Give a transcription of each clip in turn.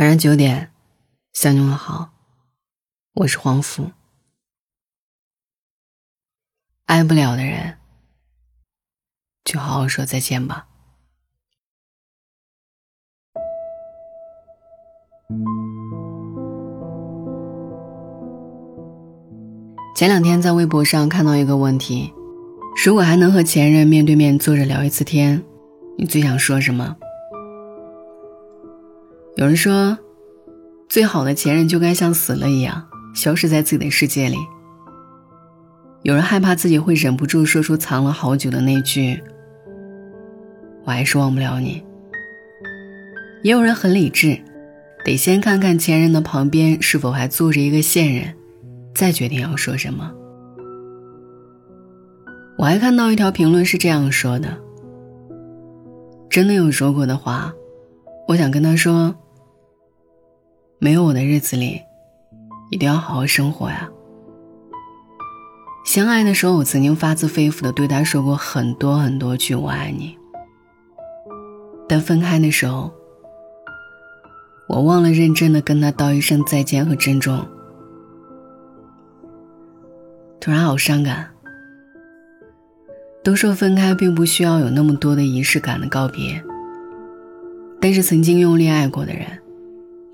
晚上九点，向你问好，我是黄福。爱不了的人，就好好说再见吧。前两天在微博上看到一个问题：如果还能和前任面对面坐着聊一次天，你最想说什么？有人说，最好的前任就该像死了一样，消失在自己的世界里。有人害怕自己会忍不住说出藏了好久的那句“我还是忘不了你”。也有人很理智，得先看看前任的旁边是否还坐着一个现任，再决定要说什么。我还看到一条评论是这样说的：“真的有说过的话。”我想跟他说：“没有我的日子里，一定要好好生活呀。”相爱的时候，我曾经发自肺腑的对他说过很多很多句“我爱你”，但分开的时候，我忘了认真的跟他道一声再见和珍重。突然好伤感。都说分开并不需要有那么多的仪式感的告别。但是曾经用力爱过的人，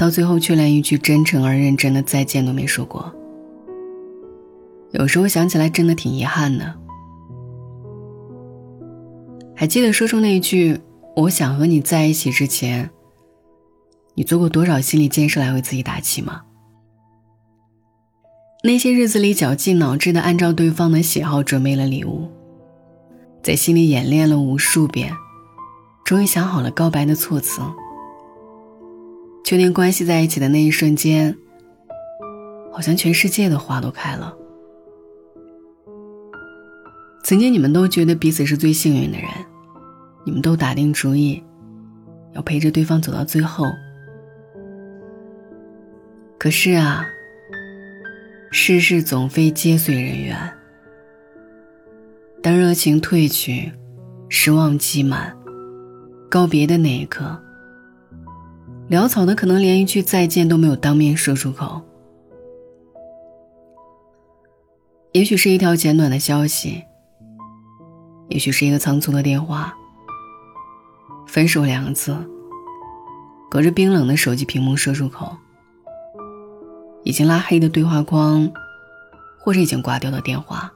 到最后却连一句真诚而认真的再见都没说过。有时候想起来，真的挺遗憾的。还记得说出那一句“我想和你在一起”之前，你做过多少心理建设来为自己打气吗？那些日子里绞尽脑汁的按照对方的喜好准备了礼物，在心里演练了无数遍。终于想好了告白的措辞，确定关系在一起的那一瞬间，好像全世界的花都开了。曾经你们都觉得彼此是最幸运的人，你们都打定主意，要陪着对方走到最后。可是啊，世事总非皆随人愿。当热情褪去，失望积满。告别的那一刻，潦草的可能连一句再见都没有当面说出口。也许是一条简短的消息，也许是一个仓促的电话。分手两个字，隔着冰冷的手机屏幕说出口，已经拉黑的对话框，或者已经挂掉的电话，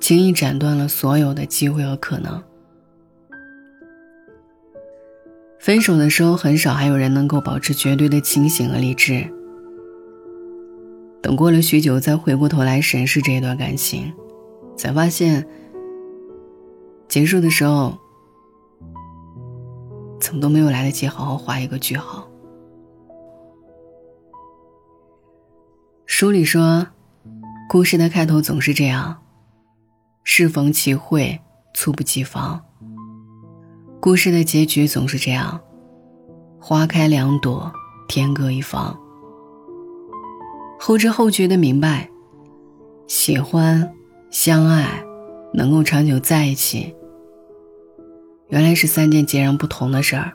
轻易斩断了所有的机会和可能。分手的时候，很少还有人能够保持绝对的清醒和理智。等过了许久，再回过头来审视这一段感情，才发现，结束的时候，怎么都没有来得及好好画一个句号。书里说，故事的开头总是这样：适逢其会，猝不及防。故事的结局总是这样，花开两朵，天各一方。后知后觉的明白，喜欢、相爱，能够长久在一起，原来是三件截然不同的事儿。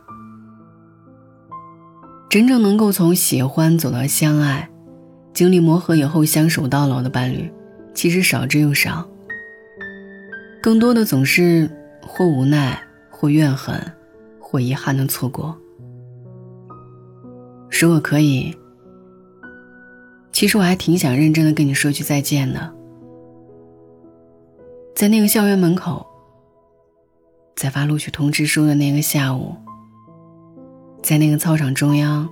真正能够从喜欢走到相爱，经历磨合以后相守到老的伴侣，其实少之又少。更多的总是或无奈。或怨恨，或遗憾的错过。如果可以，其实我还挺想认真的跟你说句再见的。在那个校园门口，在发录取通知书的那个下午，在那个操场中央，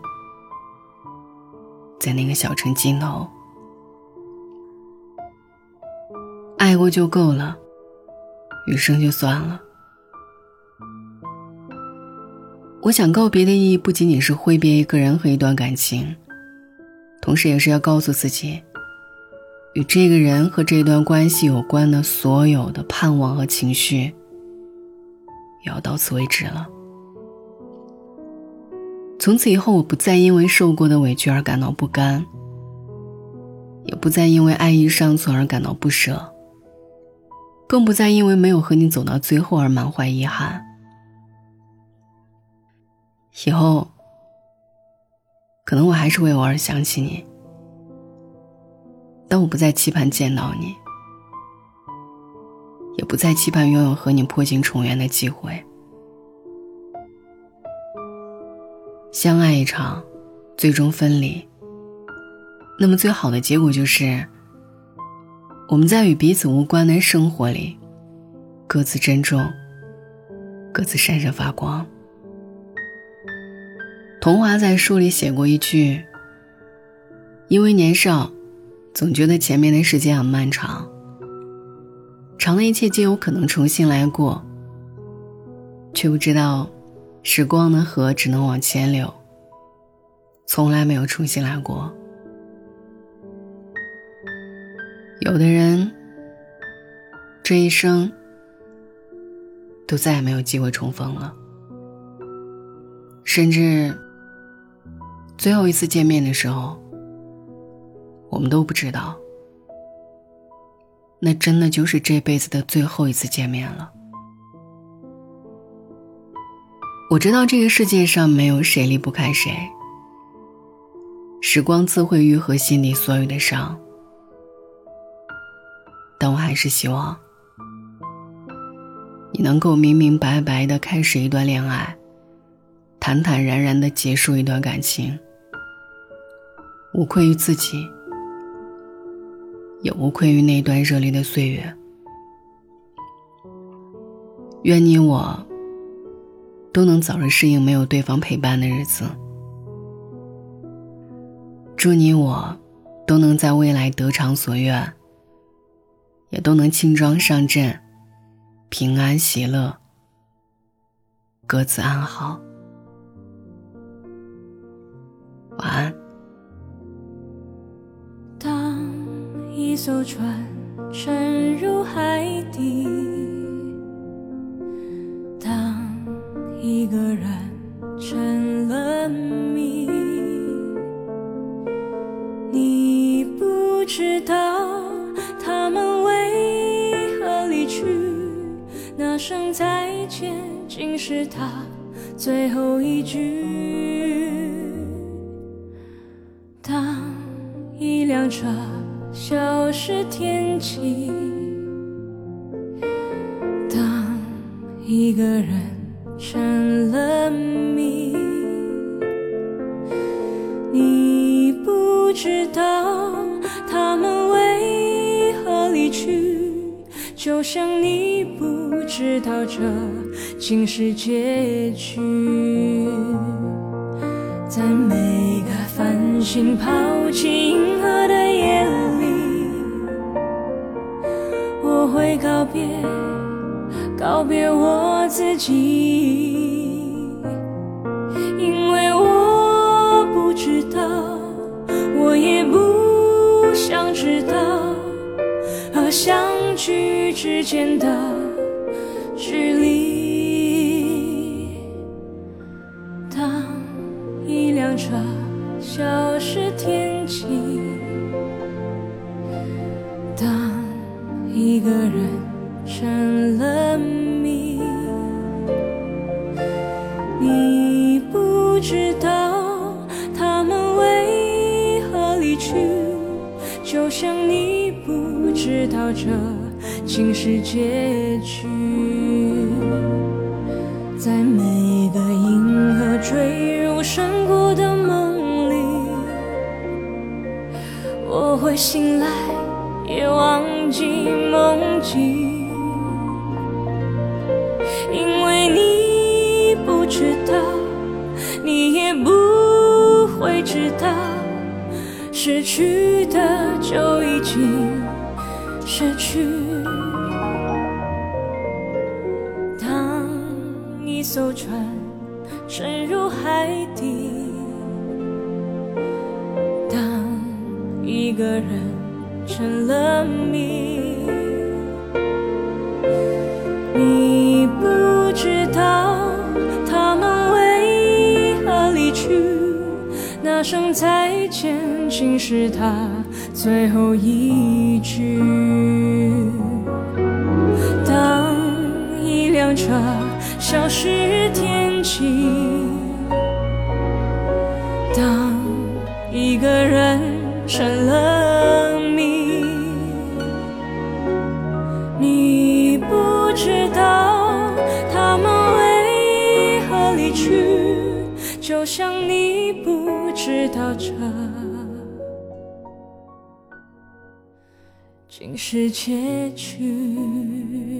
在那个小城尽头，爱过就够了，余生就算了。我想告别的意义不仅仅是挥别一个人和一段感情，同时也是要告诉自己，与这个人和这段关系有关的所有的盼望和情绪，也要到此为止了。从此以后，我不再因为受过的委屈而感到不甘，也不再因为爱意尚存而感到不舍，更不再因为没有和你走到最后而满怀遗憾。以后，可能我还是会偶尔想起你，但我不再期盼见到你，也不再期盼拥有和你破镜重圆的机会。相爱一场，最终分离。那么最好的结果就是，我们在与彼此无关的生活里，各自珍重，各自闪闪发光。童华在书里写过一句：“因为年少，总觉得前面的时间很漫长，长的一切皆有可能重新来过，却不知道，时光的河只能往前流，从来没有重新来过。”有的人，这一生都再也没有机会重逢了，甚至最后一次见面的时候，我们都不知道，那真的就是这辈子的最后一次见面了。我知道这个世界上没有谁离不开谁，时光自会愈合心里所有的伤。但我还是希望，你能够明明白白的开始一段恋爱，坦坦然然的结束一段感情，无愧于自己，也无愧于那段热烈的岁月。愿你我都能早日适应没有对方陪伴的日子。祝你我都能在未来得偿所愿。也都能轻装上阵，平安喜乐，各自安好。晚安。艘船沉入海底，当一个人成了谜，你不知道他们为何离去。那。声再见，竟是他最后一句。当一辆车消失天际，当一个人成了谜，你不知道他们为何离去，就像你不。知道这竟是结局，在每个繁星抛弃银河的夜会告别，告别我自己，因为我不知道，我也不想知道，和相聚之间的。距离。知道这竟是结局。在每个银河坠入山谷的梦里，我会醒来，也忘记梦境，因为你不知道，你也不会知道，失去的就已经失去。当一艘船沉入海底，当一个人成了谜，你不知道他们为何离去，那声再见竟是他最后一句。当一辆车。消失天际，当一个人成了谜。你不知道他们为何离去，就像你不知道这竟是结局。